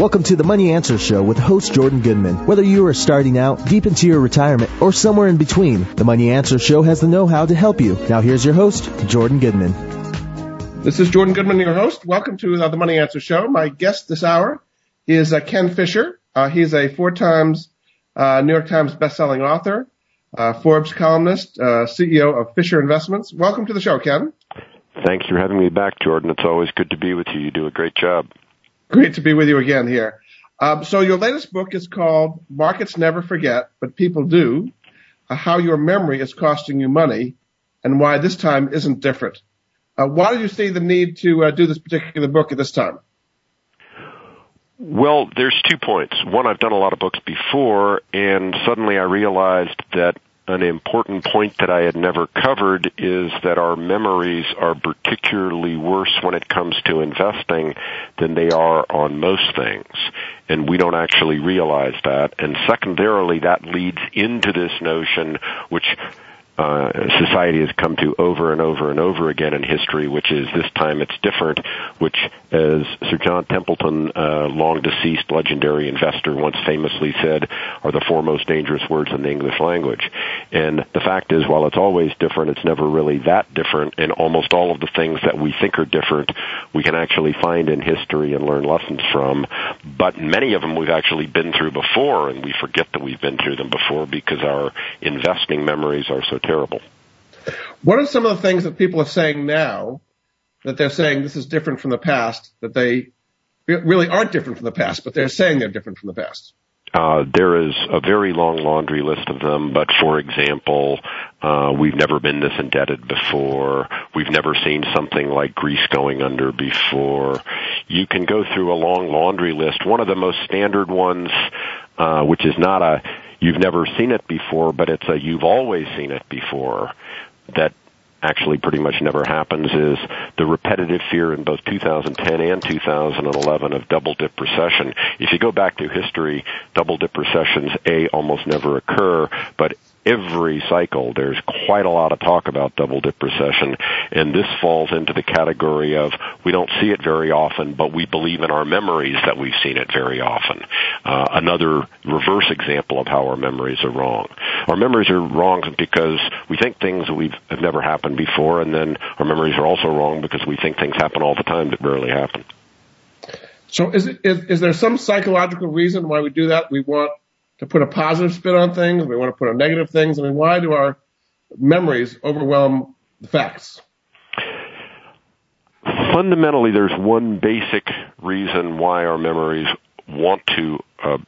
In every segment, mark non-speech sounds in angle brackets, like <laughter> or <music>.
Welcome to the Money Answer Show with host Jordan Goodman. Whether you are starting out, deep into your retirement, or somewhere in between, the Money Answer Show has the know-how to help you. Now here's your host, Jordan Goodman. This is Jordan Goodman, your host. Welcome to uh, the Money Answer Show. My guest this hour is uh, Ken Fisher. Uh, he's a four times uh, New York Times bestselling author, uh, Forbes columnist, uh, CEO of Fisher Investments. Welcome to the show, Ken. Thanks for having me back, Jordan. It's always good to be with you. You do a great job. Great to be with you again here. Um, so your latest book is called Markets Never Forget, but People Do, uh, How Your Memory is Costing You Money and Why This Time Isn't Different. Uh, why did you see the need to uh, do this particular book at this time? Well, there's two points. One, I've done a lot of books before, and suddenly I realized that an important point that I had never covered is that our memories are particularly worse when it comes to investing than they are on most things. And we don't actually realize that. And secondarily, that leads into this notion, which uh, society has come to over and over and over again in history, which is this time it's different, which, as Sir John Templeton, uh, long deceased legendary investor, once famously said, are the four most dangerous words in the English language. And the fact is, while it's always different, it's never really that different. And almost all of the things that we think are different, we can actually find in history and learn lessons from. But many of them we've actually been through before, and we forget that we've been through them before because our investing memories are so terrible. What are some of the things that people are saying now that they're saying this is different from the past that they really aren't different from the past, but they're saying they're different from the past? Uh, there is a very long laundry list of them, but for example, uh, we've never been this indebted before. We've never seen something like Greece going under before. You can go through a long laundry list. One of the most standard ones, uh, which is not a you've never seen it before, but it's a you've always seen it before that actually pretty much never happens is the repetitive fear in both 2010 and 2011 of double dip recession. If you go back to history, double dip recessions, A, almost never occur, but every cycle there's quite a lot of talk about double dip recession and this falls into the category of we don't see it very often but we believe in our memories that we've seen it very often. Uh, another reverse example of how our memories are wrong. Our memories are wrong because we think things that we've have never happened before and then our memories are also wrong because we think things happen all the time that rarely happen. So is, is there some psychological reason why we do that? We want to put a positive spin on things. We want to put on negative things. I mean, why do our memories overwhelm the facts? Fundamentally, there's one basic reason why our memories want to uh,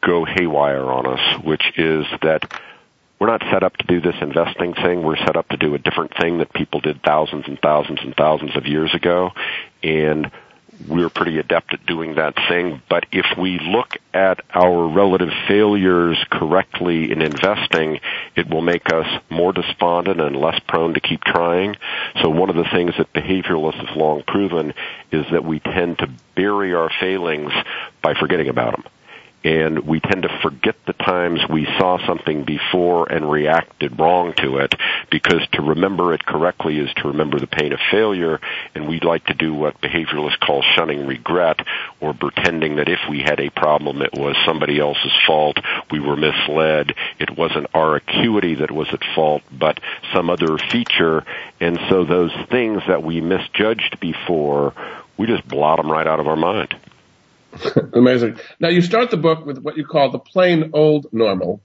go haywire on us, which is that we're not set up to do this investing thing. We're set up to do a different thing that people did thousands and thousands and thousands of years ago. And we're pretty adept at doing that thing. But if we look at our relative failures correctly in investing, it will make us more despondent and less prone to keep trying. So one of the things that behavioralists have long proven is that we tend to bury our failings by forgetting about them and we tend to forget the times we saw something before and reacted wrong to it because to remember it correctly is to remember the pain of failure and we'd like to do what behavioralists call shunning regret or pretending that if we had a problem it was somebody else's fault we were misled it wasn't our acuity that was at fault but some other feature and so those things that we misjudged before we just blot them right out of our mind <laughs> Amazing. Now you start the book with what you call the plain old normal,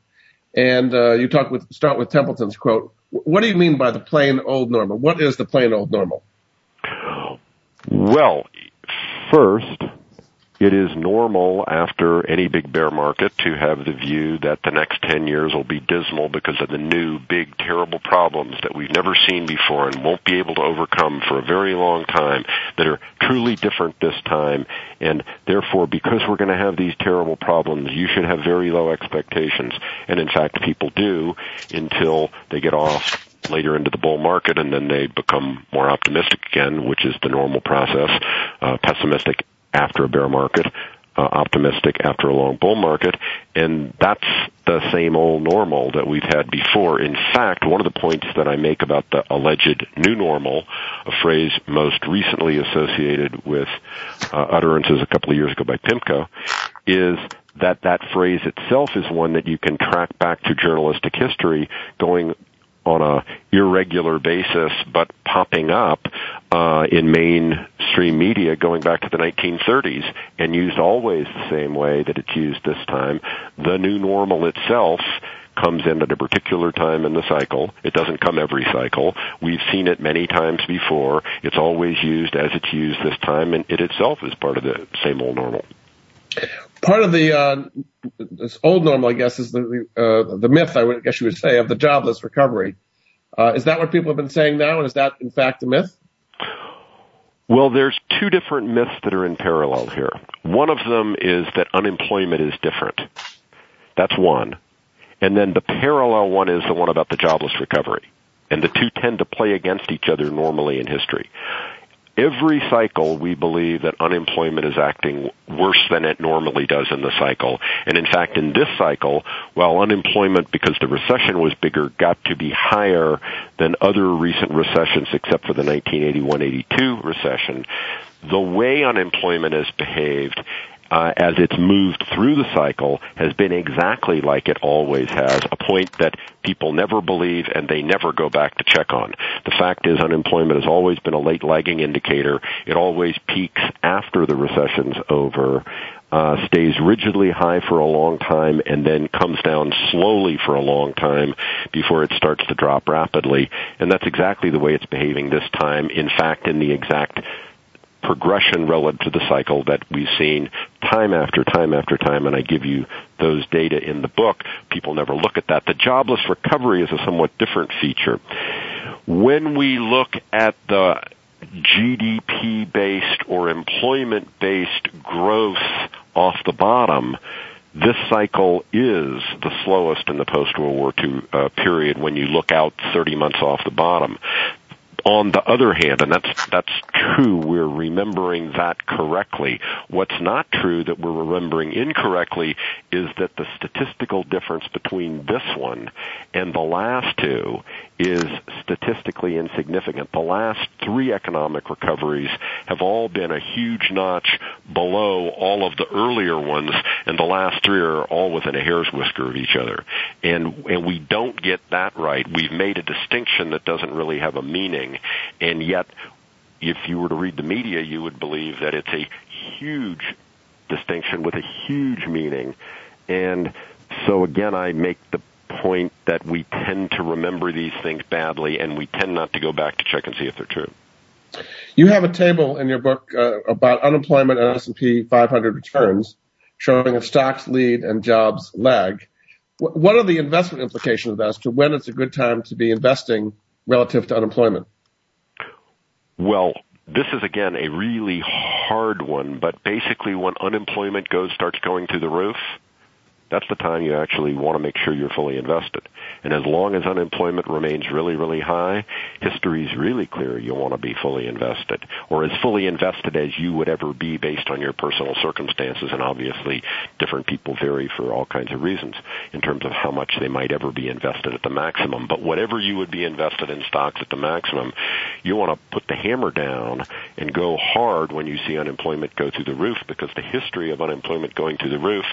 and uh, you talk with start with Templeton's quote. What do you mean by the plain old normal? What is the plain old normal? Well, first, it is normal after any big bear market to have the view that the next 10 years will be dismal because of the new big terrible problems that we've never seen before and won't be able to overcome for a very long time that are truly different this time and therefore because we're going to have these terrible problems you should have very low expectations and in fact people do until they get off later into the bull market and then they become more optimistic again, which is the normal process. Uh, pessimistic after a bear market. uh, optimistic after a long bull market, and that's the same old normal that we've had before. In fact, one of the points that I make about the alleged new normal, a phrase most recently associated with uh, utterances a couple of years ago by PIMCO, is that that phrase itself is one that you can track back to journalistic history going on a irregular basis, but popping up uh, in mainstream media going back to the 1930s, and used always the same way that it's used this time. The new normal itself comes in at a particular time in the cycle. It doesn't come every cycle. We've seen it many times before. It's always used as it's used this time, and it itself is part of the same old normal. Part of the uh, old normal, I guess, is the uh, the myth. I I guess you would say of the jobless recovery. Uh, is that what people have been saying now, and is that in fact a myth? Well, there's two different myths that are in parallel here. One of them is that unemployment is different. That's one. And then the parallel one is the one about the jobless recovery. And the two tend to play against each other normally in history every cycle we believe that unemployment is acting worse than it normally does in the cycle. And in fact, in this cycle, while unemployment, because the recession was bigger, got to be higher than other recent recessions except for the 1981-82 recession, the way unemployment has behaved uh, as it's moved through the cycle has been exactly like it always has, a point that people never believe and they never go back to check on. The fact is unemployment has always been a late lagging indicator. It always peaks after the recession's over. Uh, stays rigidly high for a long time and then comes down slowly for a long time before it starts to drop rapidly. And that's exactly the way it's behaving this time. In fact, in the exact progression relative to the cycle that we've seen time after time after time, and I give you those data in the book. People never look at that. The jobless recovery is a somewhat different feature. When we look at the GDP based or employment based growth off the bottom, this cycle is the slowest in the post World War II uh, period when you look out 30 months off the bottom on the other hand, and that's that's true, we're remembering that correctly. What's not true that we're remembering incorrectly is that the statistical difference between this one and the last two is statistically insignificant. The last three economic recoveries have all been a huge notch below all of the earlier ones, and the last three are all within a hair's whisker of each other. And and we don't get that right. We've made a distinction that doesn't really have a meaning, and yet if you were to read the media, you would believe that it's a huge distinction with a huge meaning. And so again, I make the point that we tend to remember these things badly and we tend not to go back to check and see if they're true. You have a table in your book uh, about unemployment and S&P 500 returns showing that stocks lead and jobs lag. What are the investment implications of that as to when it's a good time to be investing relative to unemployment? Well, this is again a really hard one, but basically when unemployment goes starts going through the roof, that's the time you actually want to make sure you're fully invested. And as long as unemployment remains really, really high, history is really clear you want to be fully invested, or as fully invested as you would ever be based on your personal circumstances. And obviously, different people vary for all kinds of reasons in terms of how much they might ever be invested at the maximum. But whatever you would be invested in stocks at the maximum, you want to put the hammer down and go hard when you see unemployment go through the roof because the history of unemployment going through the roof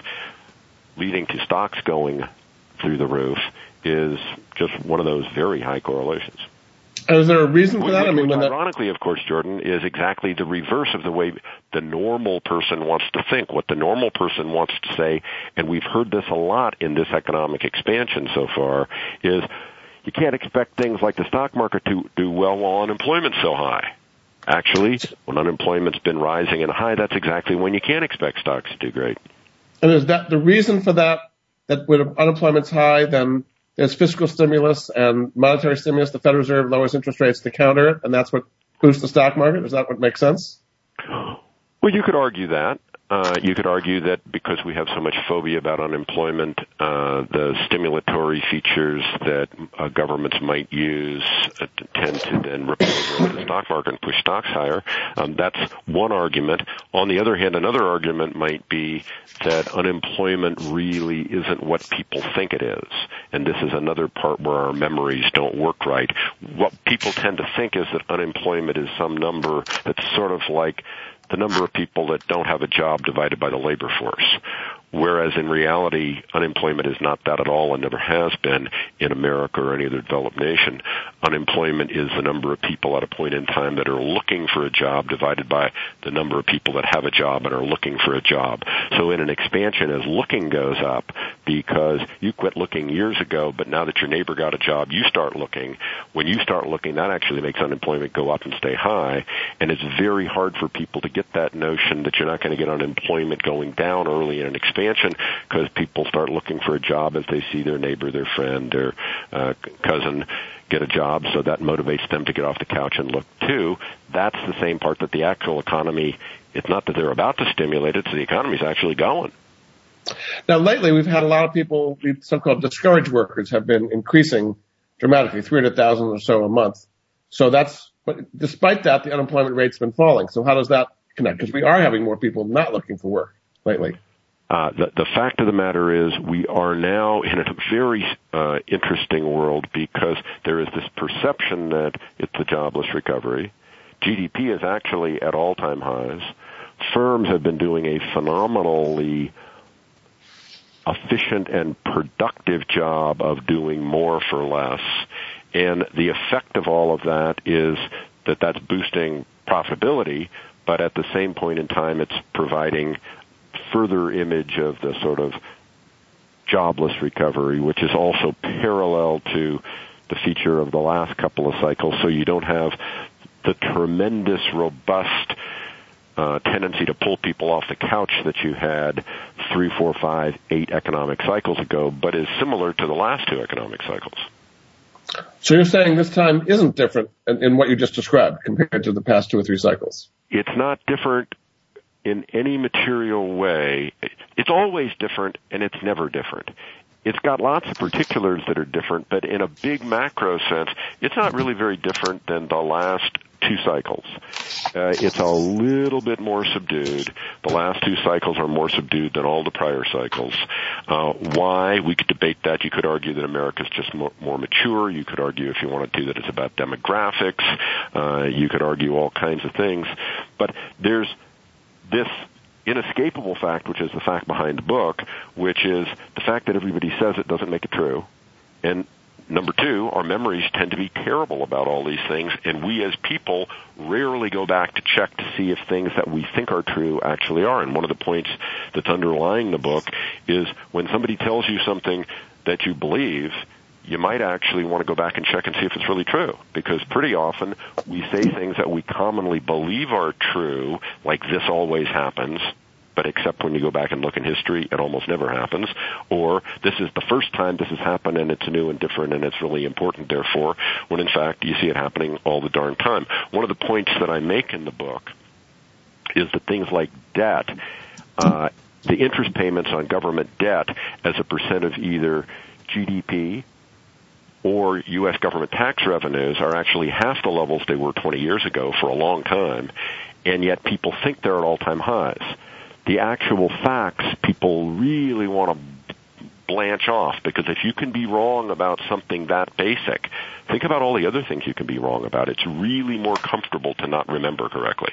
leading to stocks going through the roof is just one of those very high correlations. Is there a reason for that? I mean, ironically, of course, Jordan is exactly the reverse of the way the normal person wants to think. What the normal person wants to say, and we've heard this a lot in this economic expansion so far, is you can't expect things like the stock market to do well while unemployment's so high. Actually, when unemployment's been rising and high, that's exactly when you can't expect stocks to do great. And is that the reason for that? That when unemployment's high, then there's fiscal stimulus and monetary stimulus. The Federal Reserve lowers interest rates to counter it, and that's what boosts the stock market. Is that what makes sense? Well, you could argue that. Uh, you could argue that because we have so much phobia about unemployment, uh, the stimulatory features that uh, governments might use uh, tend to then ripple over the <coughs> stock market and push stocks higher. Um, that's one argument. On the other hand, another argument might be that unemployment really isn't what people think it is. And this is another part where our memories don't work right. What people tend to think is that unemployment is some number that's sort of like the number of people that don't have a job divided by the labor force. Whereas in reality, unemployment is not that at all and never has been in America or any other developed nation. Unemployment is the number of people at a point in time that are looking for a job divided by the number of people that have a job and are looking for a job. So in an expansion as looking goes up because you quit looking years ago, but now that your neighbor got a job, you start looking. When you start looking, that actually makes unemployment go up and stay high. And it's very hard for people to get that notion that you're not going to get unemployment going down early in an expansion because people start looking for a job as they see their neighbor, their friend, their uh, cousin get a job, so that motivates them to get off the couch and look too. That's the same part that the actual economy. It's not that they're about to stimulate it; so the economy's actually going. Now, lately, we've had a lot of people, so-called discouraged workers, have been increasing dramatically, 300,000 or so a month. So that's, but despite that, the unemployment rate's been falling. So how does that connect? Because we are having more people not looking for work lately. Uh, the, the fact of the matter is we are now in a very uh, interesting world because there is this perception that it's a jobless recovery. GDP is actually at all-time highs. Firms have been doing a phenomenally efficient and productive job of doing more for less. And the effect of all of that is that that's boosting profitability, but at the same point in time, it's providing further image of the sort of jobless recovery, which is also parallel to the feature of the last couple of cycles. So you don't have the tremendous, robust uh, tendency to pull people off the couch that you had three, four, five, eight economic cycles ago, but is similar to the last two economic cycles. So you're saying this time isn't different in, in what you just described compared to the past two or three cycles? It's not different in any material way. It's always different and it's never different. It's got lots of particulars that are different, but in a big macro sense, it's not really very different than the last two cycles. Uh, it's a little bit more subdued. The last two cycles are more subdued than all the prior cycles. Uh, why? We could debate that. You could argue that America's just more, more mature. You could argue, if you wanted to, that it's about demographics. Uh, you could argue all kinds of things. But there's this inescapable fact, which is the fact behind the book, which is the fact that everybody says it doesn't make it true. And number two, our memories tend to be terrible about all these things, and we as people rarely go back to check to see if things that we think are true actually are. And one of the points that's underlying the book is when somebody tells you something that you believe, you might actually want to go back and check and see if it's really true. Because pretty often we say things that we commonly believe are true, like this always happens, but except when you go back and look in history, it almost never happens. Or this is the first time this has happened and it's new and different and it's really important therefore, when in fact you see it happening all the darn time. One of the points that I make in the book is that things like debt, uh, the interest payments on government debt as a percent of either GDP or U.S. government tax revenues are actually half the levels they were 20 years ago for a long time, and yet people think they're at all-time highs. The actual facts people really want to blanch off because if you can be wrong about something that basic, think about all the other things you can be wrong about. It's really more comfortable to not remember correctly.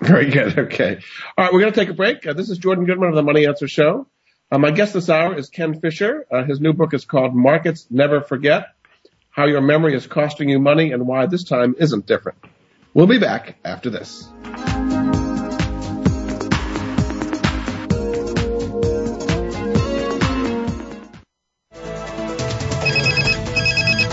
Very good. <laughs> Okay. All right, we're going to take a break. Uh, this is Jordan Goodman of the Money Answer Show. Uh, my guest this hour is Ken Fisher. Uh, his new book is called Markets Never Forget how your memory is costing you money and why this time isn't different. We'll be back after this.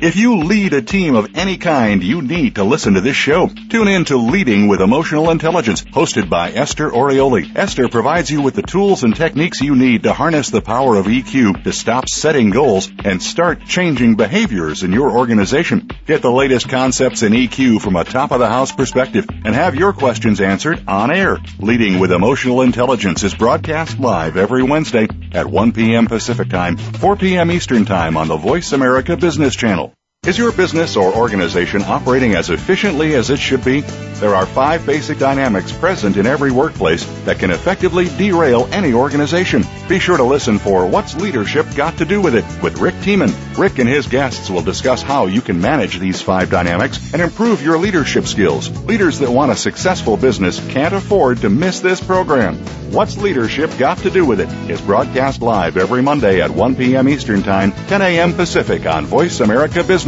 If you lead a team of any kind, you need to listen to this show. Tune in to Leading with Emotional Intelligence, hosted by Esther Orioli. Esther provides you with the tools and techniques you need to harness the power of EQ to stop setting goals and start changing behaviors in your organization. Get the latest concepts in EQ from a top of the house perspective and have your questions answered on air. Leading with Emotional Intelligence is broadcast live every Wednesday at 1 p.m. Pacific Time, 4 p.m. Eastern Time on the Voice America Business Channel. Is your business or organization operating as efficiently as it should be? There are five basic dynamics present in every workplace that can effectively derail any organization. Be sure to listen for What's Leadership Got to Do with It with Rick Tiemann. Rick and his guests will discuss how you can manage these five dynamics and improve your leadership skills. Leaders that want a successful business can't afford to miss this program. What's Leadership Got to Do with It is broadcast live every Monday at 1 p.m. Eastern Time, 10 a.m. Pacific on Voice America Business.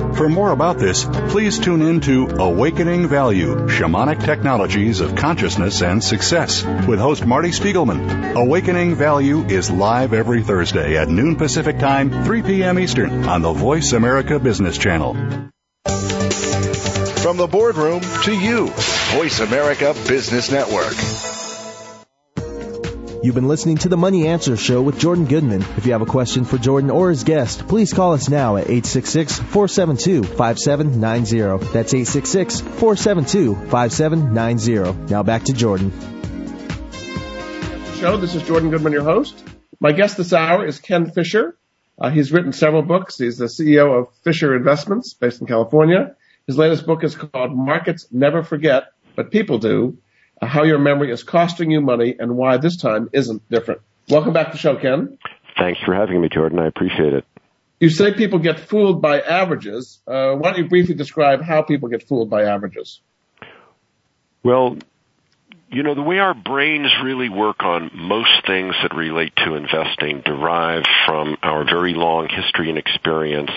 For more about this, please tune in to Awakening Value Shamanic Technologies of Consciousness and Success with host Marty Spiegelman. Awakening Value is live every Thursday at noon Pacific Time, 3 p.m. Eastern on the Voice America Business Channel. From the boardroom to you, Voice America Business Network. You've been listening to the Money Answer Show with Jordan Goodman. If you have a question for Jordan or his guest, please call us now at 866-472-5790. That's 866-472-5790. Now back to Jordan. Show. This is Jordan Goodman, your host. My guest this hour is Ken Fisher. Uh, he's written several books. He's the CEO of Fisher Investments based in California. His latest book is called Markets Never Forget, but People Do how your memory is costing you money and why this time isn't different. Welcome back to the show, Ken. Thanks for having me, Jordan. I appreciate it. You say people get fooled by averages. Uh, why don't you briefly describe how people get fooled by averages? Well, you know, the way our brains really work on most things that relate to investing derive from our very long history and experience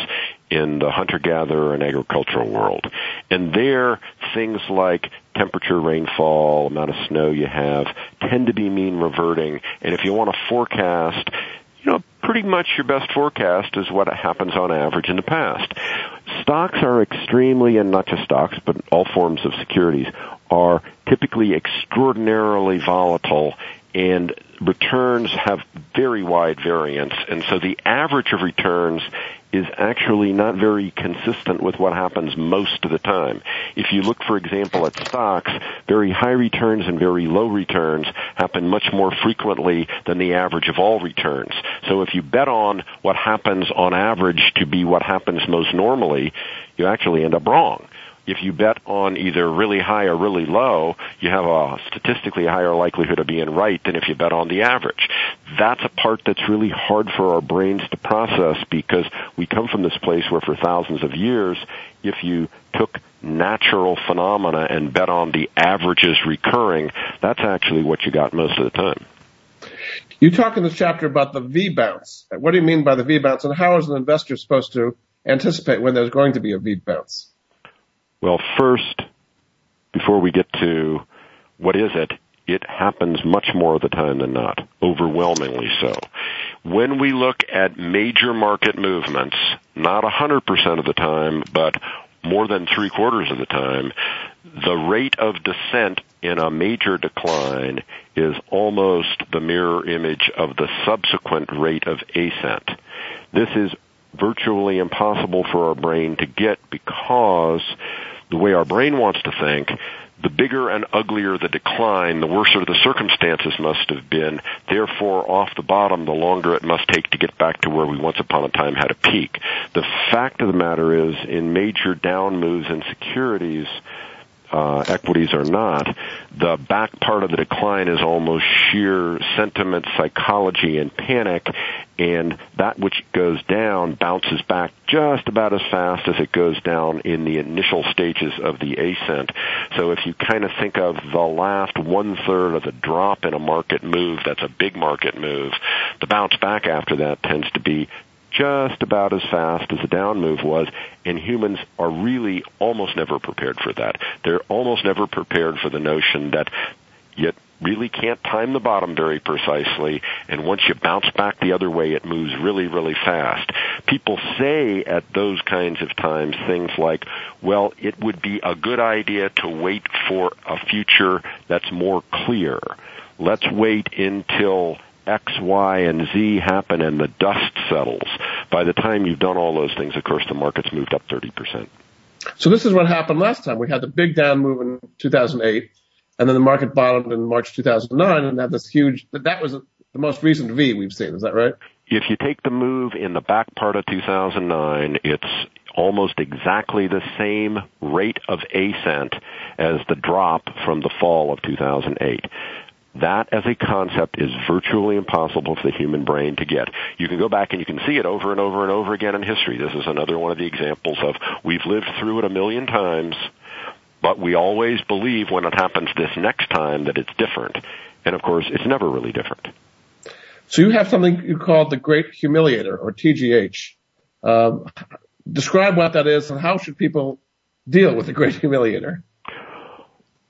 in the hunter-gatherer and agricultural world. And there, things like temperature, rainfall, amount of snow you have tend to be mean reverting. And if you want to forecast, you know, pretty much your best forecast is what happens on average in the past. Stocks are extremely, and not just stocks, but all forms of securities, are typically extraordinarily volatile and returns have very wide variance. And so the average of returns is actually not very consistent with what happens most of the time. If you look, for example, at stocks, very high returns and very low returns happen much more frequently than the average of all returns. So if you bet on what happens on average to be what happens most normally, you actually end up wrong if you bet on either really high or really low, you have a statistically higher likelihood of being right than if you bet on the average. That's a part that's really hard for our brains to process because we come from this place where for thousands of years, if you took natural phenomena and bet on the averages recurring, that's actually what you got most of the time. You talk in this chapter about the V bounce. What do you mean by the V bounce and how is an investor supposed to anticipate when there's going to be a V bounce? Well, first, before we get to what is it, it happens much more of the time than not, overwhelmingly so. When we look at major market movements, not 100% of the time, but more than three quarters of the time, the rate of descent in a major decline is almost the mirror image of the subsequent rate of ascent. This is virtually impossible for our brain to get because the way our brain wants to think, the bigger and uglier the decline, the worse the circumstances must have been. Therefore, off the bottom, the longer it must take to get back to where we once upon a time had a peak. The fact of the matter is, in major down moves in securities, uh, equities or not, the back part of the decline is almost sheer sentiment, psychology, and panic, and that which goes down bounces back just about as fast as it goes down in the initial stages of the ascent. So if you kind of think of the last one third of the drop in a market move, that's a big market move, the bounce back after that tends to be just about as fast as the down move was, and humans are really almost never prepared for that. They're almost never prepared for the notion that you really can't time the bottom very precisely, and once you bounce back the other way, it moves really, really fast. People say at those kinds of times things like, well, it would be a good idea to wait for a future that's more clear. Let's wait until X, Y, and Z happen and the dust settles. By the time you've done all those things, of course, the market's moved up 30%. So this is what happened last time. We had the big down move in 2008, and then the market bottomed in March 2009 and had this huge, that was the most recent V we've seen. Is that right? If you take the move in the back part of 2009, it's almost exactly the same rate of ascent as the drop from the fall of 2008. That as a concept is virtually impossible for the human brain to get. You can go back and you can see it over and over and over again in history. This is another one of the examples of we've lived through it a million times, but we always believe when it happens this next time that it's different. And of course, it's never really different. So you have something you call the Great Humiliator or TGH. Um, describe what that is and how should people deal with the Great Humiliator?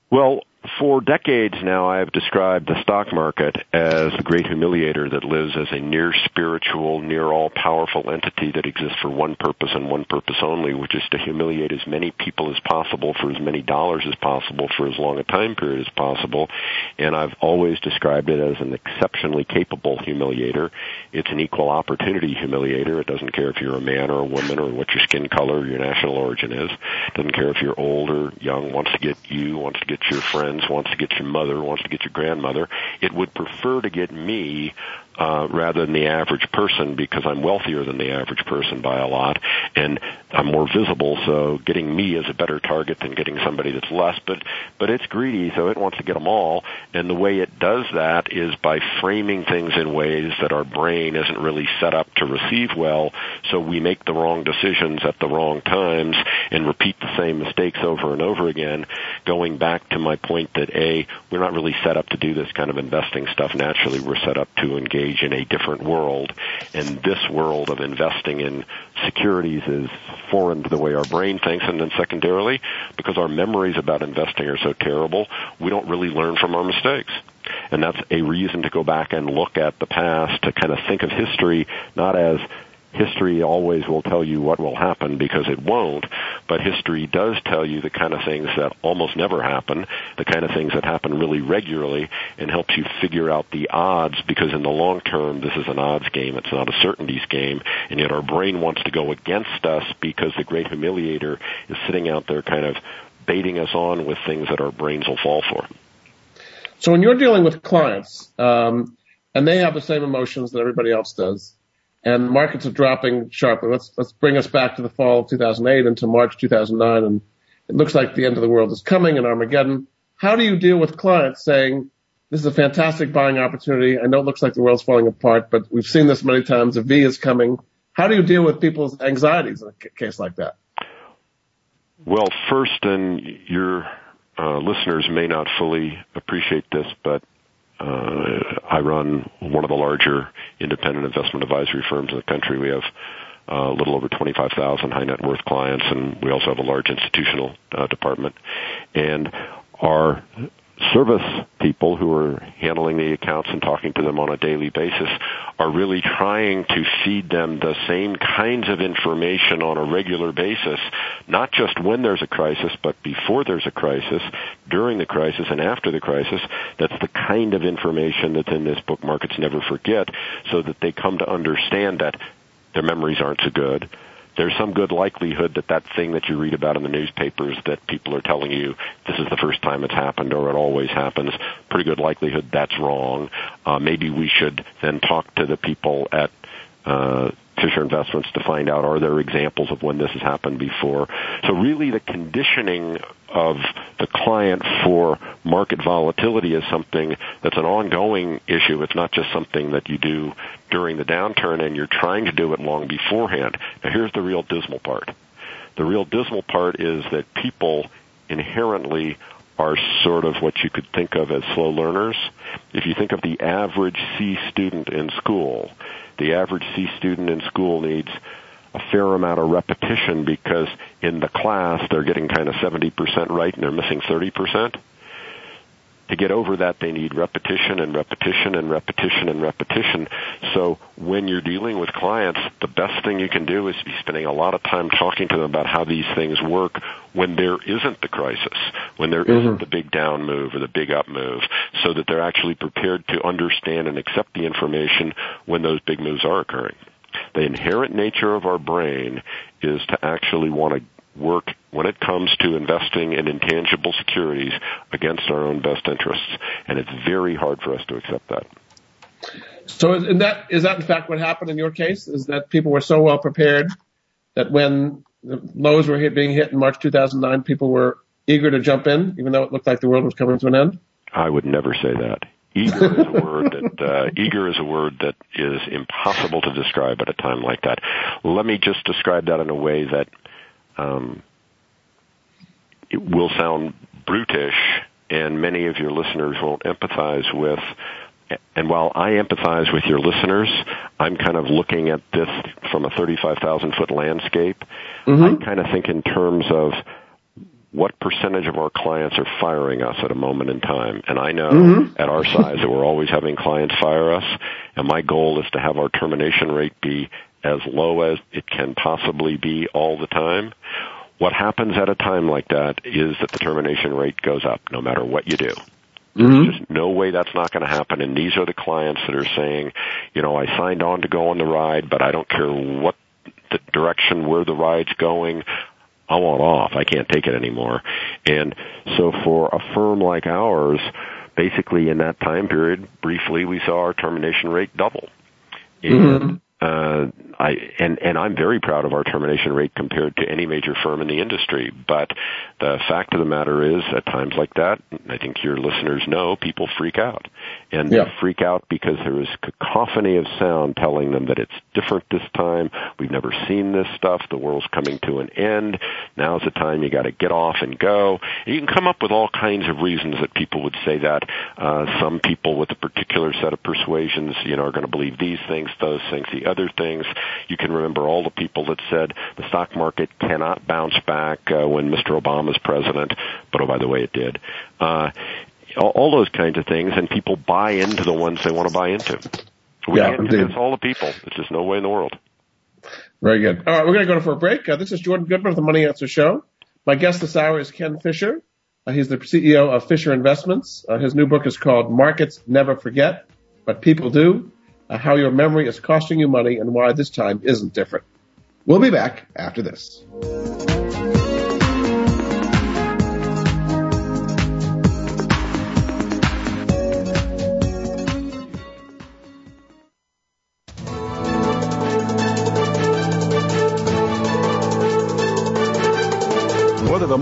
Well, for decades now, I have described the stock market as the great humiliator that lives as a near spiritual, near all powerful entity that exists for one purpose and one purpose only, which is to humiliate as many people as possible for as many dollars as possible for as long a time period as possible. And I've always described it as an exceptionally capable humiliator. It's an equal opportunity humiliator. It doesn't care if you're a man or a woman or what your skin color or your national origin is. It doesn't care if you're old or young, wants to get you, wants to get your friends, wants to get your mother, wants to get your grandmother. It would prefer to get me uh, rather than the average person because I'm wealthier than the average person by a lot and I'm more visible. So getting me is a better target than getting somebody that's less. But but it's greedy, so it wants to get them all. And the way it does that is by framing things in ways that our brain isn't really set up to receive well. So we make the wrong decisions at the wrong times and repeat the same mistakes over and over again. Going back to my point that a we're not really set up to do this kind of investing stuff naturally. We're set up to engage engage in a different world. And this world of investing in securities is foreign to the way our brain thinks. And then secondarily, because our memories about investing are so terrible, we don't really learn from our mistakes. And that's a reason to go back and look at the past to kind of think of history not as history always will tell you what will happen because it won't, but history does tell you the kind of things that almost never happen, the kind of things that happen really regularly, and helps you figure out the odds because in the long term, this is an odds game. It's not a certainties game, and yet our brain wants to go against us because the great humiliator is sitting out there kind of baiting us on with things that our brains will fall for. So when you're dealing with clients, um, and they have the same emotions that everybody else does, and markets are dropping sharply. Let's let's bring us back to the fall of 2008 into March 2009, and it looks like the end of the world is coming and Armageddon. How do you deal with clients saying this is a fantastic buying opportunity? I know it looks like the world's falling apart, but we've seen this many times. A V is coming. How do you deal with people's anxieties in a case like that? Well, first, and your uh, listeners may not fully appreciate this, but I run one of the larger independent investment advisory firms in the country. We have uh, a little over 25,000 high net worth clients, and we also have a large institutional uh, department. And our service people who are handling the accounts and talking to them on a daily basis are really trying to feed them the same kinds of information on a regular basis, not just when there's a crisis, but before there's a crisis, during the crisis, and after the crisis. That's the kind of information that's in this book, Markets Never Forget, so that they come to understand that their memories aren't so good there's some good likelihood that that thing that you read about in the newspapers that people are telling you this is the first time it's happened or it always happens, pretty good likelihood that's wrong. Uh, maybe we should then talk to the people at uh, Fisher Investments to find out are there examples of when this has happened before. So really the conditioning of the client for market volatility is something that's an ongoing issue. It's not just something that you do during the downturn and you're trying to do it long beforehand. Now here's the real dismal part. The real dismal part is that people inherently are sort of what you could think of as slow learners. If you think of the average C student in school, the average C student in school needs a fair amount of repetition because in the class they're getting kind of 70% right and they're missing 30% to get over that, they need repetition and repetition and repetition and repetition. So when you're dealing with clients, the best thing you can do is be spending a lot of time talking to them about how these things work when there isn't the crisis, when there Mhm. not the big down move or the big up move, so that they're actually prepared to understand and accept the information when those big moves are occurring. The inherent nature of our brain is to actually want to work when it comes to investing in intangible securities against our own best interests. And it's very hard for us to accept that. So is that is that in fact what happened in your case? Is that people were so well prepared that when the lows were hit, being hit in March 2009, people were eager to jump in, even though it looked like the world was coming to an end? I would never say that. Eager is a word that uh, <laughs> eager is a word that is impossible to describe at a time like that. Let me just describe that in a way that um, it will sound brutish, and many of your listeners won't empathize with. And while I empathize with your listeners, I'm kind of looking at this from a 35,000 foot landscape. I kind of think in terms of what percentage of our clients are firing us at a moment in time. And I know at our size that we're always having clients fire us. And my goal is to have our termination rate be as low as it can possibly be all the time. What happens at a time like that is that the termination rate goes up no matter what you do. There's mm-hmm. just no way that's not going to happen. And these are the clients that are saying, you know, I signed on to go on the ride, but I don't care what the direction where the ride's going. I want off. I can't take it anymore. And so for a firm like ours, basically in that time period, briefly, we saw our termination rate double. Mm-hmm. And, I, and, and Uh, I'm very proud of our termination rate compared to any major firm in the industry. But the fact of the matter is, at times like that, I think your listeners know, people freak out. And Yeah. they freak out because there is cacophony of sound telling them that it's different this time. We've never seen this stuff. The world's coming to an end. Now's the time you got to get off and go. And you can come up with all kinds of reasons that people would say that. Uh, some people with a particular set of persuasions, you know, are going to believe these things, those things, the other things. You can remember all the people that said the stock market cannot bounce back uh, when Mr. Obama's president, but oh, by the way, it did. Uh, all, all those kinds of things, and people buy into the ones they want to buy into. We Yeah, can't convince all the people. There's just no way in the world. Very good. All right, we're going to go for a break. Uh, this is Jordan Goodman of the Money Answer Show. My guest this hour is Ken Fisher. Uh, he's the CEO of Fisher Investments. Uh, his new book is called Markets Never Forget, But People Do, uh, How Your Memory is Costing You Money and Why This Time Isn't Different. We'll be back after this.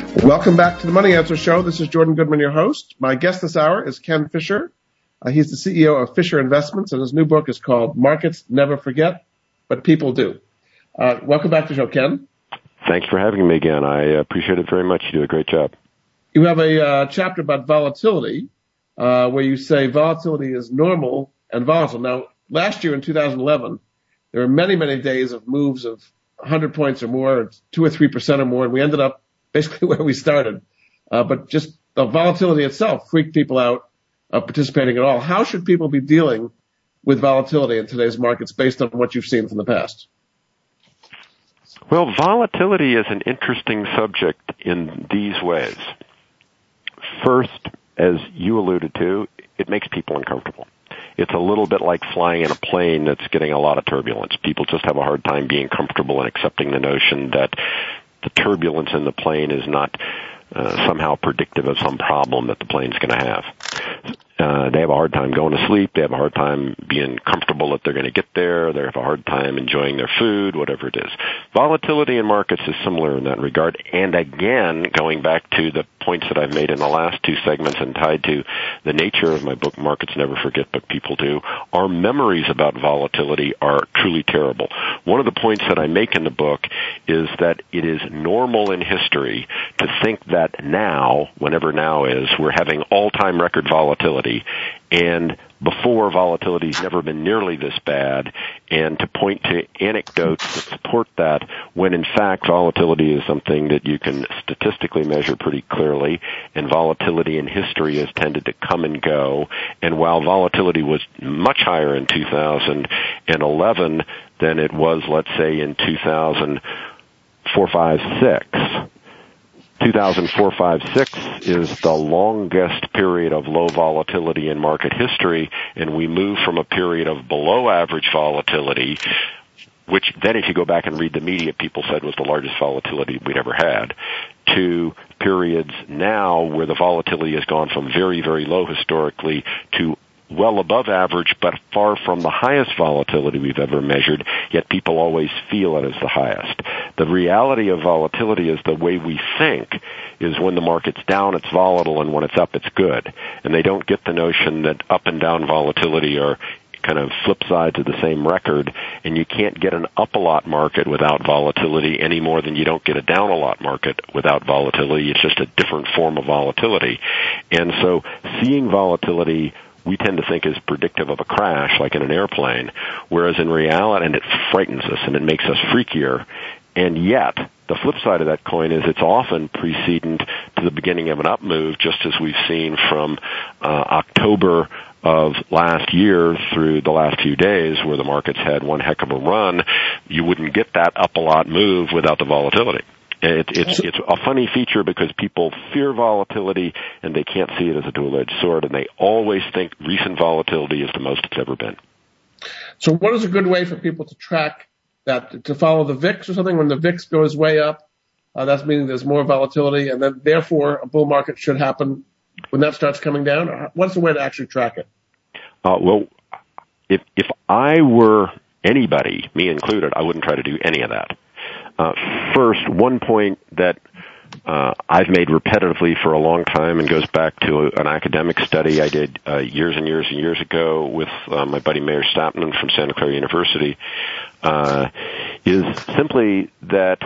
Welcome back to the Money Answer Show. This is Jordan Goodman, your host. My guest this hour is Ken Fisher. Uh, he's the CEO of Fisher Investments, and his new book is called Markets Never Forget, but People Do. Uh, welcome back to the show, Ken. Thanks for having me again. I appreciate it very much. You do a great job. You have a uh, chapter about volatility, uh, where you say volatility is normal and volatile. Now, last year in 2011, there were many, many days of moves of 100 points or more, two or three percent or more, and we ended up <laughs> basically where we started. Uh, but just the volatility itself freaked people out of participating at all. How should people be dealing with volatility in today's markets based on what you've seen from the past? Well, volatility is an interesting subject in these ways. First, as you alluded to, it makes people uncomfortable. It's a little bit like flying in a plane that's getting a lot of turbulence. People just have a hard time being comfortable and accepting the notion that the turbulence in the plane is not uh, somehow predictive of some problem that the plane's going to have. Uh, they have a hard time going to sleep. They have a hard time being comfortable that they're going to get there. They have a hard time enjoying their food, whatever it is. Volatility in markets is similar in that regard. And again, going back to the points that I've made in the last two segments and tied to the nature of my book, Markets Never Forget But People Do, our memories about volatility are truly terrible. One of the points that I make in the book is that it is normal in history to think that now, whenever now is, we're having all-time record volatility and before volatility's never been nearly this bad. And to point to anecdotes that support that when in fact volatility is something that you can statistically measure pretty clearly and volatility in history has tended to come and go. And while volatility was much higher in 2011 than it was let's say in 2004 5 6 2004 5 6 is the longest period of low volatility in market history, and we move from a period of below average volatility, which then if you go back and read the media, people said was the largest volatility we'd ever had, to periods now where the volatility has gone from very, very low historically to well above average, but far from the highest volatility we've ever measured, yet people always feel it as the highest. The reality of volatility is the way we think is when the market's down, it's volatile, and when it's up, it's good. And they don't get the notion that up and down volatility are kind of flip sides of the same record, and you can't get an up a lot market without volatility any more than you don't get a down a lot market without volatility. It's just a different form of volatility. And so seeing volatility we tend to think is predictive of a crash, like in an airplane, whereas in reality, and it frightens us and it makes us freakier. And yet, the flip side of that coin is it's often precedent to the beginning of an up move, just as we've seen from uh, October of last year through the last few days where the markets had one heck of a run, you wouldn't get that up a lot move without the volatility. It, it's it's a funny feature because people fear volatility and they can't see it as a dual-edged sword, and they always think recent volatility is the most it's ever been. So, what is a good way for people to track that? To follow the VIX or something? When the VIX goes way up, uh, that's meaning there's more volatility, and then therefore a bull market should happen when that starts coming down. What's the way to actually track it? Uh, well, if if I were anybody, me included, I wouldn't try to do any of that. Uh, first, one point that uh, I've made repetitively for a long time and goes back to an academic study I did uh, years and years and years ago with my buddy Meir Statman from Santa Clara University, is simply that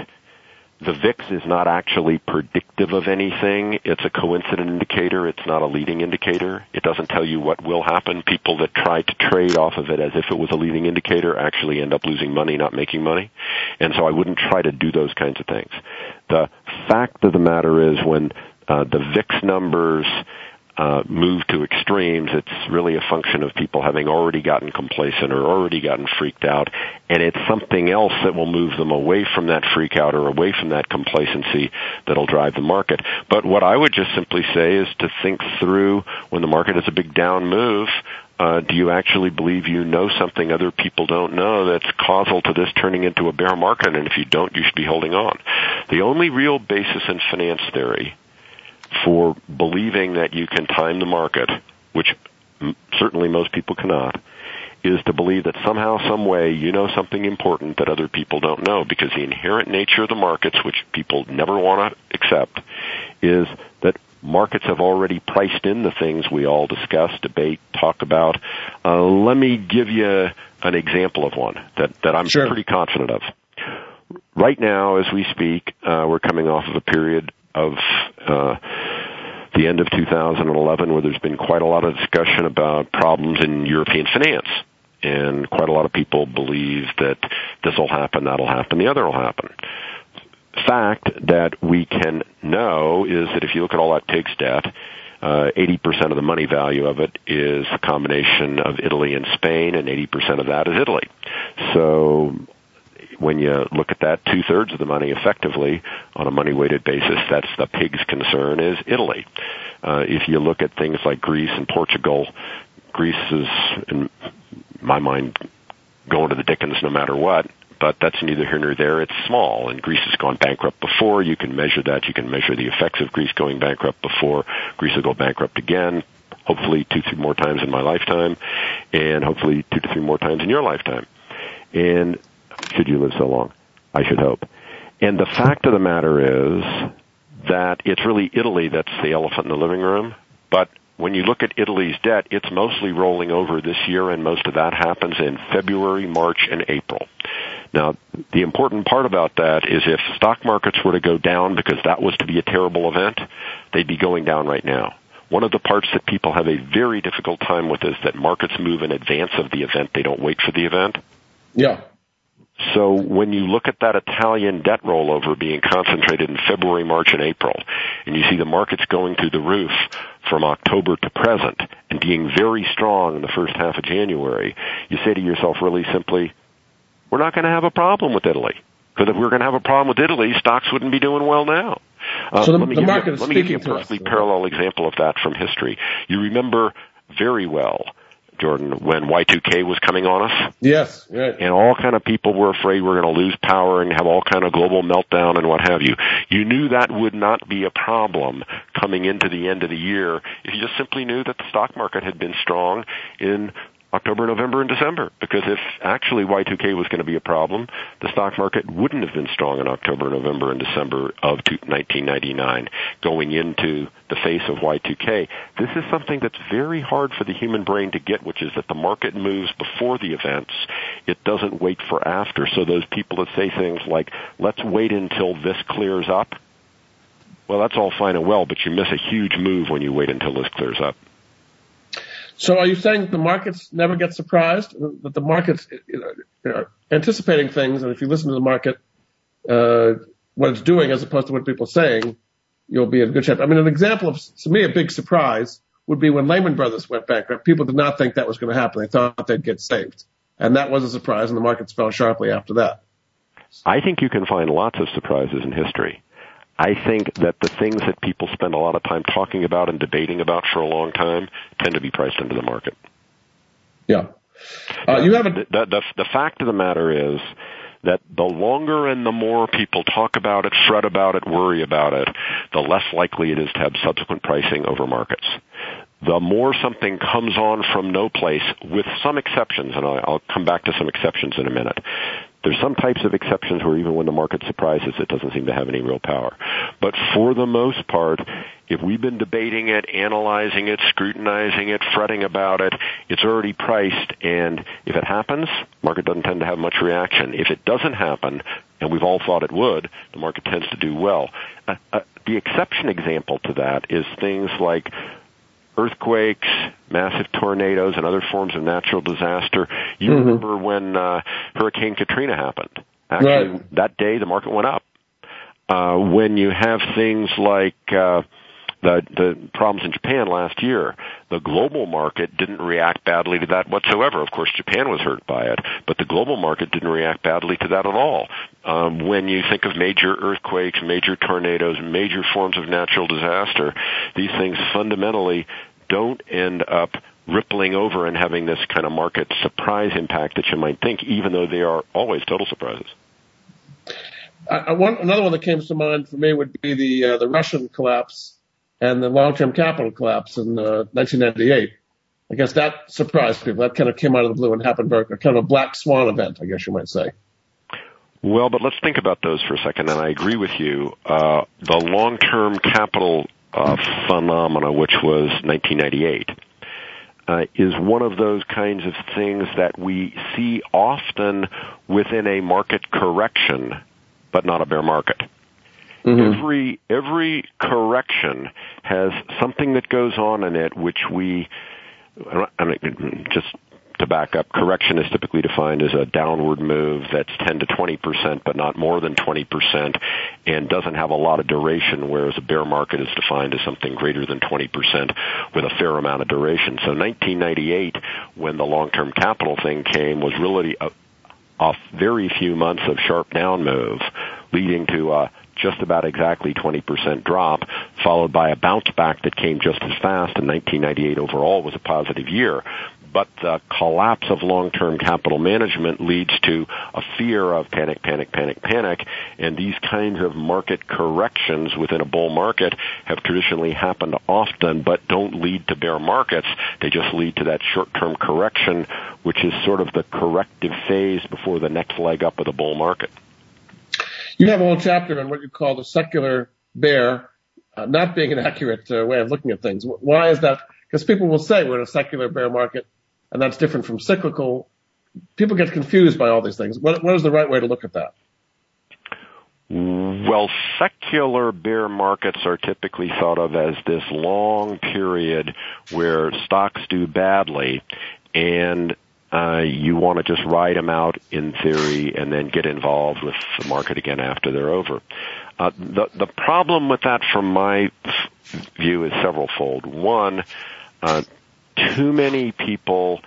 the VIX is not actually predictive of anything. It's a coincident indicator. It's not a leading indicator. It doesn't tell you what will happen. People that try to trade off of it as if it was a leading indicator actually end up losing money, not making money. And so I wouldn't try to do those kinds of things. The fact of the matter is when uh, the VIX numbers uh, move to extremes. It's really a function of people having already gotten complacent or already gotten freaked out, and it's something else that will move them away from that freak out or away from that complacency that'll drive the market. But what I would just simply say is to think through when the market is a big down move, uh, do you actually believe you know something other people don't know that's causal to this turning into a bear market? And if you don't, you should be holding on. The only real basis in finance theory for believing that you can time the market, which certainly most people cannot, is to believe that somehow, some way, you know something important that other people don't know because the inherent nature of the markets, which people never want to accept, is that markets have already priced in the things we all discuss, debate, talk about. Uh, let me give you an example of one that, that I'm sure. pretty confident of. Right now, as we speak, uh, we're coming off of a period of uh, the end of 2011 where there's been quite a lot of discussion about problems in European finance. And quite a lot of people believe that this will happen, that'll happen, the other will happen. Fact that we can know is that if you look at all that PIGS debt, uh, 80% of the money value of it is a combination of Italy and Spain, and 80% of that is Italy. So when you look at that, two thirds of the money effectively on a money weighted basis, that's the PIG's concern is Italy. Uh, if you look at things like Greece and Portugal, Greece is, in my mind, going to the Dickens no matter what, but that's neither here nor there. It's small, and Greece has gone bankrupt before. You can measure that. You can measure the effects of Greece going bankrupt before. Greece will go bankrupt again, hopefully two, three more times in my lifetime, and hopefully two to three more times in your lifetime. And should you live so long. I should hope. And the fact of the matter is that it's really Italy that's the elephant in the living room. But when you look at Italy's debt, it's mostly rolling over this year, and most of that happens in February, March, and April. Now, the important part about that is if stock markets were to go down because that was to be a terrible event, they'd be going down right now. One of the parts that people have a very difficult time with is that markets move in advance of the event. They don't wait for the event. Yeah. So when you look at that Italian debt rollover being concentrated in February, March, and April, and you see the markets going through the roof from October to present and being very strong in the first half of January, you say to yourself really simply, we're not going to have a problem with Italy. Because if we were going to have a problem with Italy, stocks wouldn't be doing well now. Uh, so the, the market you, let me give you a perfectly parallel example of that from history. You remember very well Jordan, when Y2K was coming on us. Yes, right. And all kind of people were afraid we are going to lose power and have all kind of global meltdown and what have you. You knew that would not be a problem coming into the end of the year if you just simply knew that the stock market had been strong in October, November, and December. Because if actually Y2K was going to be a problem, the stock market wouldn't have been strong in October, November, and December of 1999 going into the face of Y2K. This is something that's very hard for the human brain to get, which is that the market moves before the events. It doesn't wait for after. So those people that say things like, let's wait until this clears up, well, that's all fine and well, but you miss a huge move when you wait until this clears up. So are you saying the markets never get surprised? That the markets you know, are anticipating things, and if you listen to the market, uh, what it's doing as opposed to what people are saying, you'll be in good shape. I mean, an example of, to me, a big surprise would be when Lehman Brothers went bankrupt. People did not think that was going to happen. They thought they'd get saved. And that was a surprise, and the markets fell sharply after that. I think you can find lots of surprises in history. I think that the things that people spend a lot of time talking about and debating about for a long time tend to be priced into the market. Yeah. Uh, you have a- the, the, the fact of the matter is that the longer and the more people talk about it, fret about it, worry about it, the less likely it is to have subsequent pricing over markets. The more something comes on from no place, with some exceptions, and I'll come back to some exceptions in a minute, there's some types of exceptions where even when the market surprises, it doesn't seem to have any real power. But for the most part, if we've been debating it, analyzing it, scrutinizing it, fretting about it, it's already priced, and if it happens, market doesn't tend to have much reaction. If it doesn't happen, and we've all thought it would, the market tends to do well. Uh, uh, the exception example to that is things like earthquakes, massive tornadoes, and other forms of natural disaster. You mm-hmm. remember when uh, Hurricane Katrina happened? Actually, right. that day the market went up. Uh, when you have things like uh, the the problems in Japan last year, the global market didn't react badly to that whatsoever. Of course, Japan was hurt by it, but the global market didn't react badly to that at all. Um, when you think of major earthquakes, major tornadoes, major forms of natural disaster, these things fundamentally don't end up rippling over and having this kind of market surprise impact that you might think, even though they are always total surprises. Uh, one, another one that came to mind for me would be the uh, the Russian collapse and the long-term capital collapse in uh, 1998. I guess that surprised people. That kind of came out of the blue and happened very, kind of a black swan event, I guess you might say. Well, but let's think about those for a second, and I agree with you. Uh, the long-term capital uh, phenomena, which was 1998, uh, is one of those kinds of things that we see often within a market correction, but not a bear market. Mm-hmm. Every every correction has something that goes on in it which we I mean, just to back up, correction is typically defined as a downward move that's 10 to 20 percent, but not more than 20 percent, and doesn't have a lot of duration. Whereas a bear market is defined as something greater than 20 percent with a fair amount of duration. So 1998, when the long-term capital thing came, was really a, very few months of sharp down move, leading to a just about exactly 20% drop, followed by a bounce back that came just as fast. And 1998 overall was a positive year but the collapse of long-term capital management leads to a fear of panic, panic, panic, panic, and these kinds of market corrections within a bull market have traditionally happened often, but don't lead to bear markets. They just lead to that short-term correction, which is sort of the corrective phase before the next leg up of the bull market. You have a whole chapter on what you call the secular bear, uh, not being an accurate uh, way of looking at things. Why is that? Because people will say we're in a secular bear market and that's different from cyclical. People get confused by all these things. What, what is the right way to look at that? Well, secular bear markets are typically thought of as this long period where stocks do badly and uh, you want to just ride them out in theory and then get involved with the market again after they're over. Uh, the the problem with that, from my view, is several fold. One, uh, too many people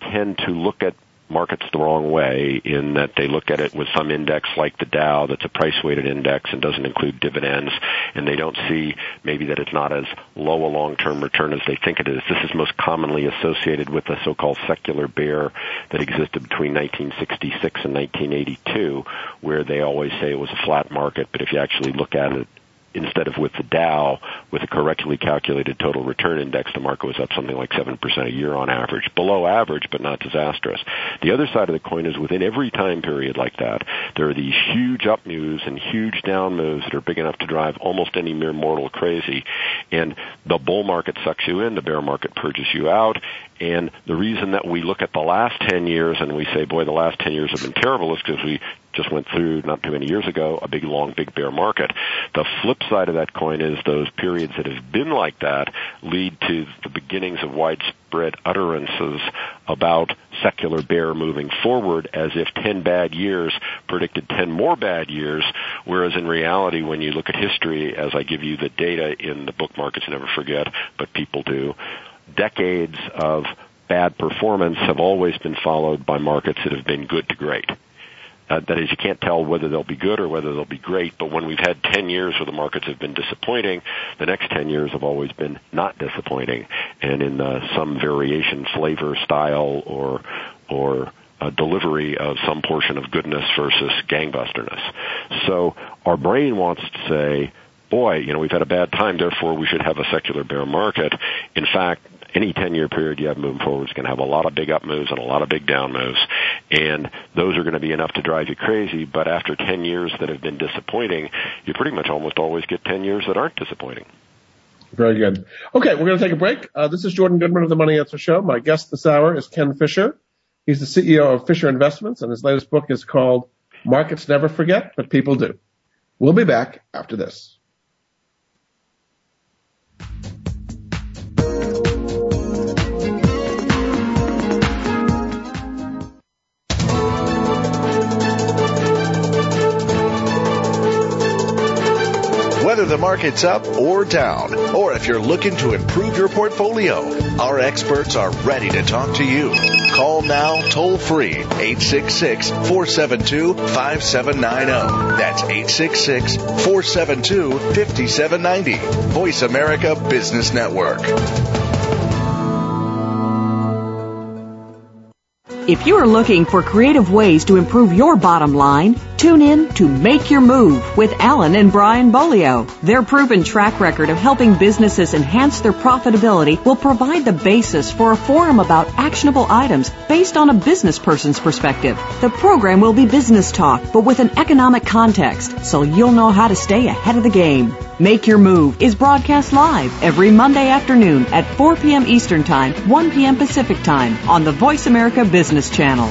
tend to look at markets the wrong way in that they look at it with some index like the Dow that's a price weighted index and doesn't include dividends and they don't see maybe that it's not as low a long term return as they think it is. This is most commonly associated with the so-called secular bear that existed between 1966 and 1982 where they always say it was a flat market but if you actually look at it instead of with the Dow, with a correctly calculated total return index, the market was up something like 7% a year on average. Below average, but not disastrous. The other side of the coin is within every time period like that, there are these huge up moves and huge down moves that are big enough to drive almost any mere mortal crazy. And the bull market sucks you in, the bear market purges you out, and the reason that we look at the last 10 years and we say, boy, the last 10 years have been terrible is because we just went through not too many years ago a big long big bear market. The flip side of that coin is those periods that have been like that lead to the beginnings of widespread utterances about secular bear moving forward as if 10 bad years predicted 10 more bad years, whereas in reality when you look at history, as I give you the data in the book Markets Never Forget, but people do, decades of bad performance have always been followed by markets that have been good to great. Uh, that is, you can't tell whether they'll be good or whether they'll be great. But when we've had 10 years where the markets have been disappointing, the next 10 years have always been not disappointing, and in uh, some variation, flavor, style, or or uh, delivery of some portion of goodness versus gangbusterness. So our brain wants to say, boy, you know, we've had a bad time, therefore we should have a secular bear market. In fact, any 10 year period you have moving forward is going to have a lot of big up moves and a lot of big down moves. And those are going to be enough to drive you crazy. But after 10 years that have been disappointing, you pretty much almost always get 10 years that aren't disappointing. Very good. Okay, we're going to take a break. Uh, this is Jordan Goodman of the Money Answer Show. My guest this hour is Ken Fisher. He's the CEO of Fisher Investments, and his latest book is called Markets Never Forget, but People Do. We'll be back after this. Whether the market's up or down, or if you're looking to improve your portfolio, our experts are ready to talk to you. Call now toll free 866 472 5790. That's 866 472 5790. Voice America Business Network. If you are looking for creative ways to improve your bottom line, Tune in to Make Your Move with Alan and Brian Bolio. Their proven track record of helping businesses enhance their profitability will provide the basis for a forum about actionable items based on a business person's perspective. The program will be business talk, but with an economic context, so you'll know how to stay ahead of the game. Make Your Move is broadcast live every Monday afternoon at 4 p.m. Eastern Time, 1 p.m. Pacific Time on the Voice America Business Channel.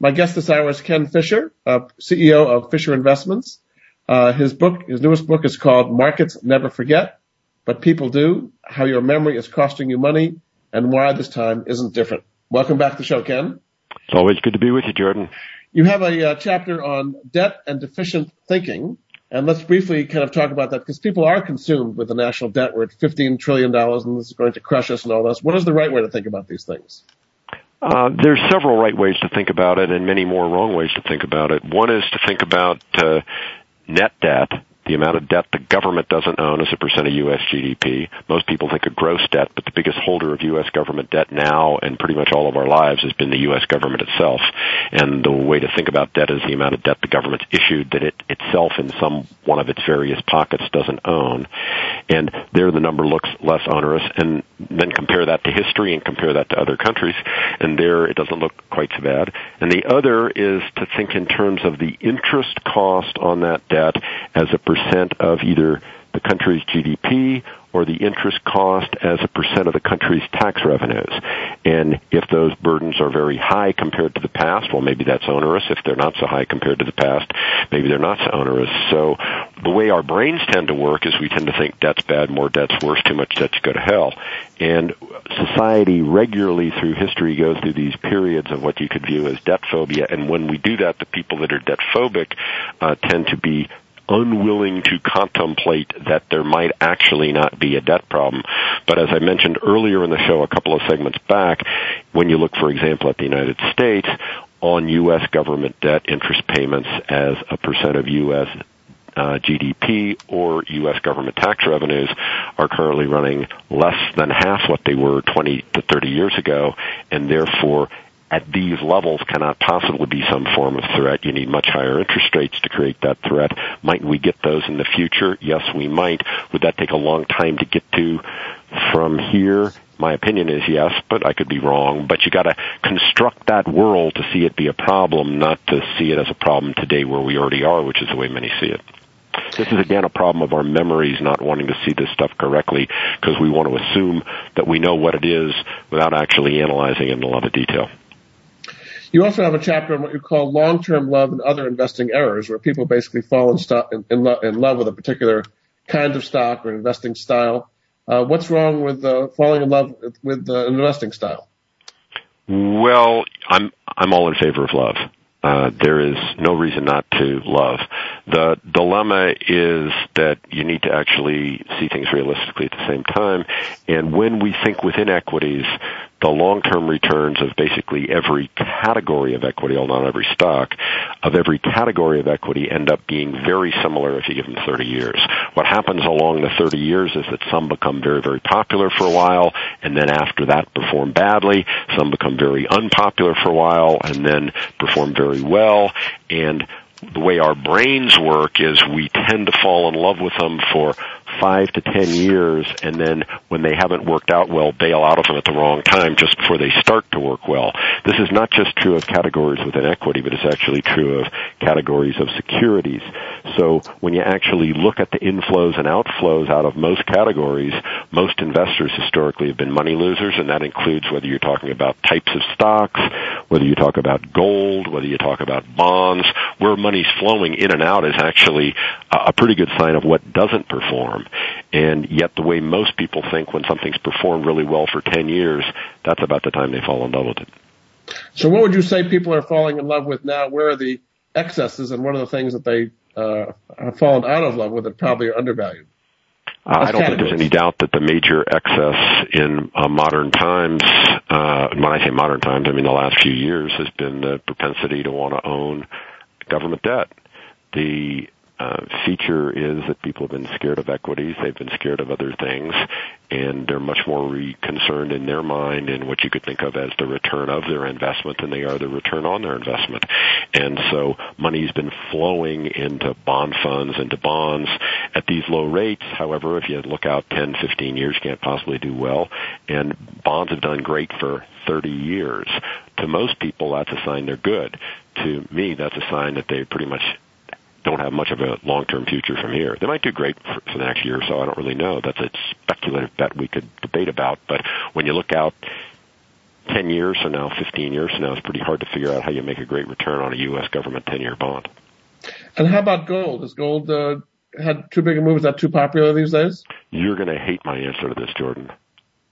My guest this hour is Ken Fisher, uh, CEO of Fisher Investments. Uh, his book, his newest book is called Markets Never Forget, but People Do, How Your Memory is Costing You Money and Why This Time Isn't Different. Welcome back to the show, Ken. It's always good to be with you, Jordan. You have a uh, chapter on debt and deficient thinking, and let's briefly kind of talk about that because people are consumed with the national debt. We're at $15 trillion and this is going to crush us and all this. What is the right way to think about these things? Uh, there's several right ways to think about it and many more wrong ways to think about it. One is to think about uh, net debt the amount of debt the government doesn't own as a percent of U.S. GDP. Most people think of gross debt, but the biggest holder of U.S. government debt now and pretty much all of our lives has been the U.S. government itself. And the way to think about debt is the amount of debt the government's issued that it itself in some one of its various pockets doesn't own. And there the number looks less onerous and then compare that to history and compare that to other countries and there it doesn't look quite so bad. And the other is to think in terms of the interest cost on that debt as a percent of either the country's GDP or the interest cost as a percent of the country's tax revenues. And if those burdens are very high compared to the past, well, maybe that's onerous. If they're not so high compared to the past, maybe they're not so onerous. So the way our brains tend to work is we tend to think debt's bad, more debt's worse, too much debt, you go to hell. And society regularly through history goes through these periods of what you could view as debt phobia. And when we do that, the people that are debt phobic uh, tend to be unwilling to contemplate that there might actually not be a debt problem. But as I mentioned earlier in the show, a couple of segments back, when you look, for example, at the United States, on U.S. government debt interest payments as a percent of U.S. Uh, GDP or U.S. government tax revenues are currently running less than half what they were 20 to 30 years ago, and therefore at these levels cannot possibly be some form of threat. You need much higher interest rates to create that threat. Might we get those in the future? Yes, we might. Would that take a long time to get to from here? My opinion is yes, but I could be wrong. But you gotta construct that world to see it be a problem, not to see it as a problem today where we already are, which is the way many see it. This is again a problem of our memories not wanting to see this stuff correctly because we want to assume that we know what it is without actually analyzing it in a lot of detail. You also have a chapter on what you call long-term love and other investing errors, where people basically fall in, in, in, lo- in love with a particular kind of stock or investing style. Uh, what's wrong with uh, falling in love with, with uh, an investing style? Well, I'm I'm all in favor of love. Uh, there is no reason not to love. The dilemma is that you need to actually see things realistically at the same time. And when we think within equities, the long-term returns of basically every category of equity, well not every stock, of every category of equity end up being very similar if you give them 30 years. What happens along the 30 years is that some become very, very popular for a while, and then after that perform badly. Some become very unpopular for a while, and then perform very well. And the way our brains work is we tend to fall in love with them for five to ten years and then when they haven't worked out well bail out of them at the wrong time just before they start to work well. This is not just true of categories within equity, but it's actually true of categories of securities. So when you actually look at the inflows and outflows out of most categories, most investors historically have been money losers and that includes whether you're talking about types of stocks, whether you talk about gold, whether you talk about bonds, where money's flowing in and out is actually a pretty good sign of what doesn't perform. And yet the way most people think when something's performed really well for 10 years, that's about the time they fall in love with it. So what would you say people are falling in love with now? Where are the excesses and what are the things that they uh, have fallen out of love with that probably are undervalued? Uh, I don't think there's any doubt that the major excess in uh, modern times, uh, when I say modern times, I mean the last few years, has been the propensity to want to own government debt. The uh, feature is that people have been scared of equities, they've been scared of other things, and they're much more re- concerned in their mind in what you could think of as the return of their investment than they are the return on their investment. And so money's been flowing into bond funds, into bonds at these low rates. However, if you look out 10, 15 years, you can't possibly do well. And bonds have done great for 30 years. To most people, that's a sign they're good. To me, that's a sign that they pretty much don't have much of a long-term future from here. They might do great for, for the next year or so. I don't really know. That's a speculative bet we could debate about. But when you look out 10 years from now, 15 years from now, it's pretty hard to figure out how you make a great return on a U.S. government 10-year bond. And how about gold? Has gold uh, had too big a move? Is that too popular these days? You're going to hate my answer to this, Jordan.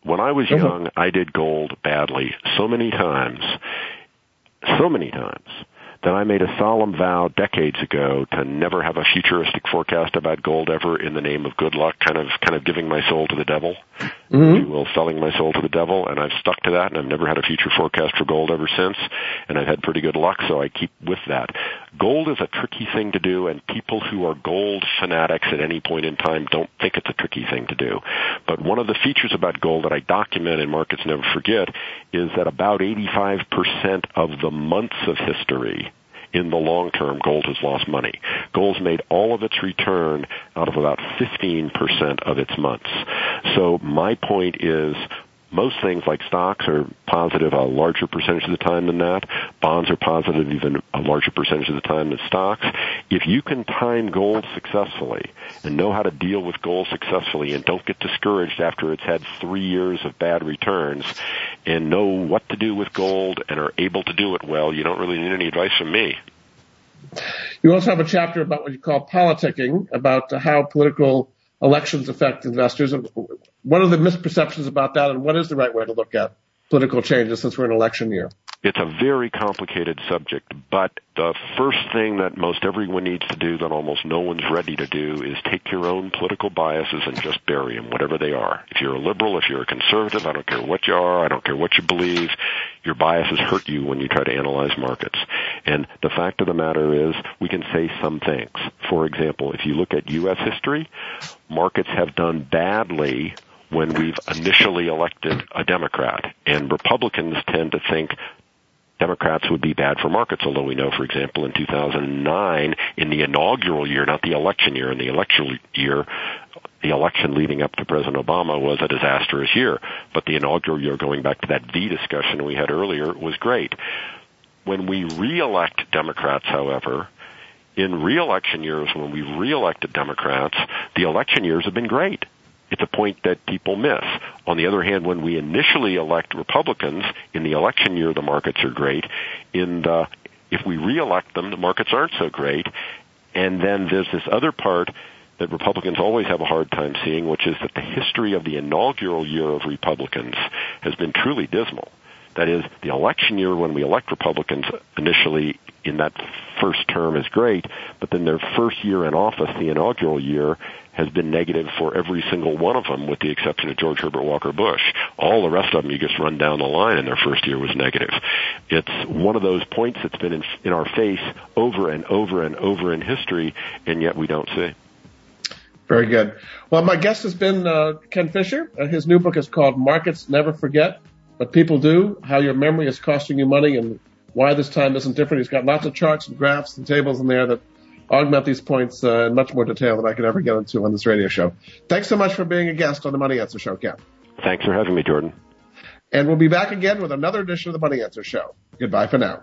When I was young, I did gold badly so many times, so many times that I made a solemn vow decades ago to never have a futuristic forecast about gold ever in the name of good luck, kind of kind of giving my soul to the devil, mm-hmm. if you will, selling my soul to the devil, and I've stuck to that, and I've never had a future forecast for gold ever since, and I've had pretty good luck, so I keep with that. Gold is a tricky thing to do, and people who are gold fanatics at any point in time don't think it's a tricky thing to do. But one of the features about gold that I document in Markets Never Forget is that about 85% of the months of history in the long term, gold has lost money. Gold's made all of its return out of about 15% of its months. So my point is most things like stocks are positive a larger percentage of the time than that. Bonds are positive even a larger percentage of the time than stocks. If you can time gold successfully and know how to deal with gold successfully and don't get discouraged after it's had three years of bad returns and know what to do with gold and are able to do it well, you don't really need any advice from me. You also have a chapter about what you call politicking, about how political elections affect investors. What are the misperceptions about that, and what is the right way to look at political changes since we're in election year? It's a very complicated subject, but the first thing that most everyone needs to do that almost no one's ready to do is take your own political biases and just bury them, whatever they are. If you're a liberal, if you're a conservative, I don't care what you are, I don't care what you believe, your biases hurt you when you try to analyze markets. And the fact of the matter is, we can say some things. For example, if you look at U.S. history, markets have done badly when we've initially elected a Democrat. And Republicans tend to think Democrats would be bad for markets, although we know, for example, in 2009, in the inaugural year, not the election year, in the election year, the election leading up to President Obama was a disastrous year. But the inaugural year, going back to that V discussion we had earlier, was great. When we re-elect Democrats, however, in re-election years, when we re-elected Democrats, the election years have been great. It's a point that people miss. On the other hand, when we initially elect Republicans, in the election year the markets are great. In the, if we reelect them, the markets aren't so great. And then there's this other part that Republicans always have a hard time seeing, which is that the history of the inaugural year of Republicans has been truly dismal. That is, the election year when we elect Republicans initially in that first term is great, but then their first year in office, the inaugural year, has been negative for every single one of them with the exception of George Herbert Walker Bush. All the rest of them you just run down the line and their first year was negative. It's one of those points that's been in, in our face over and over and over in history and yet we don't see. Very good. Well, my guest has been uh, Ken Fisher. Uh, his new book is called Markets Never Forget, But People Do, How Your Memory is Costing You Money and Why This Time Isn't Different. He's got lots of charts and graphs and tables in there that augment these points uh, in much more detail than I could ever get into on this radio show. Thanks so much for being a guest on the Money Answer Show, Ken. Thanks for having me, Jordan. And we'll be back again with another edition of the Money Answer Show. Goodbye for now.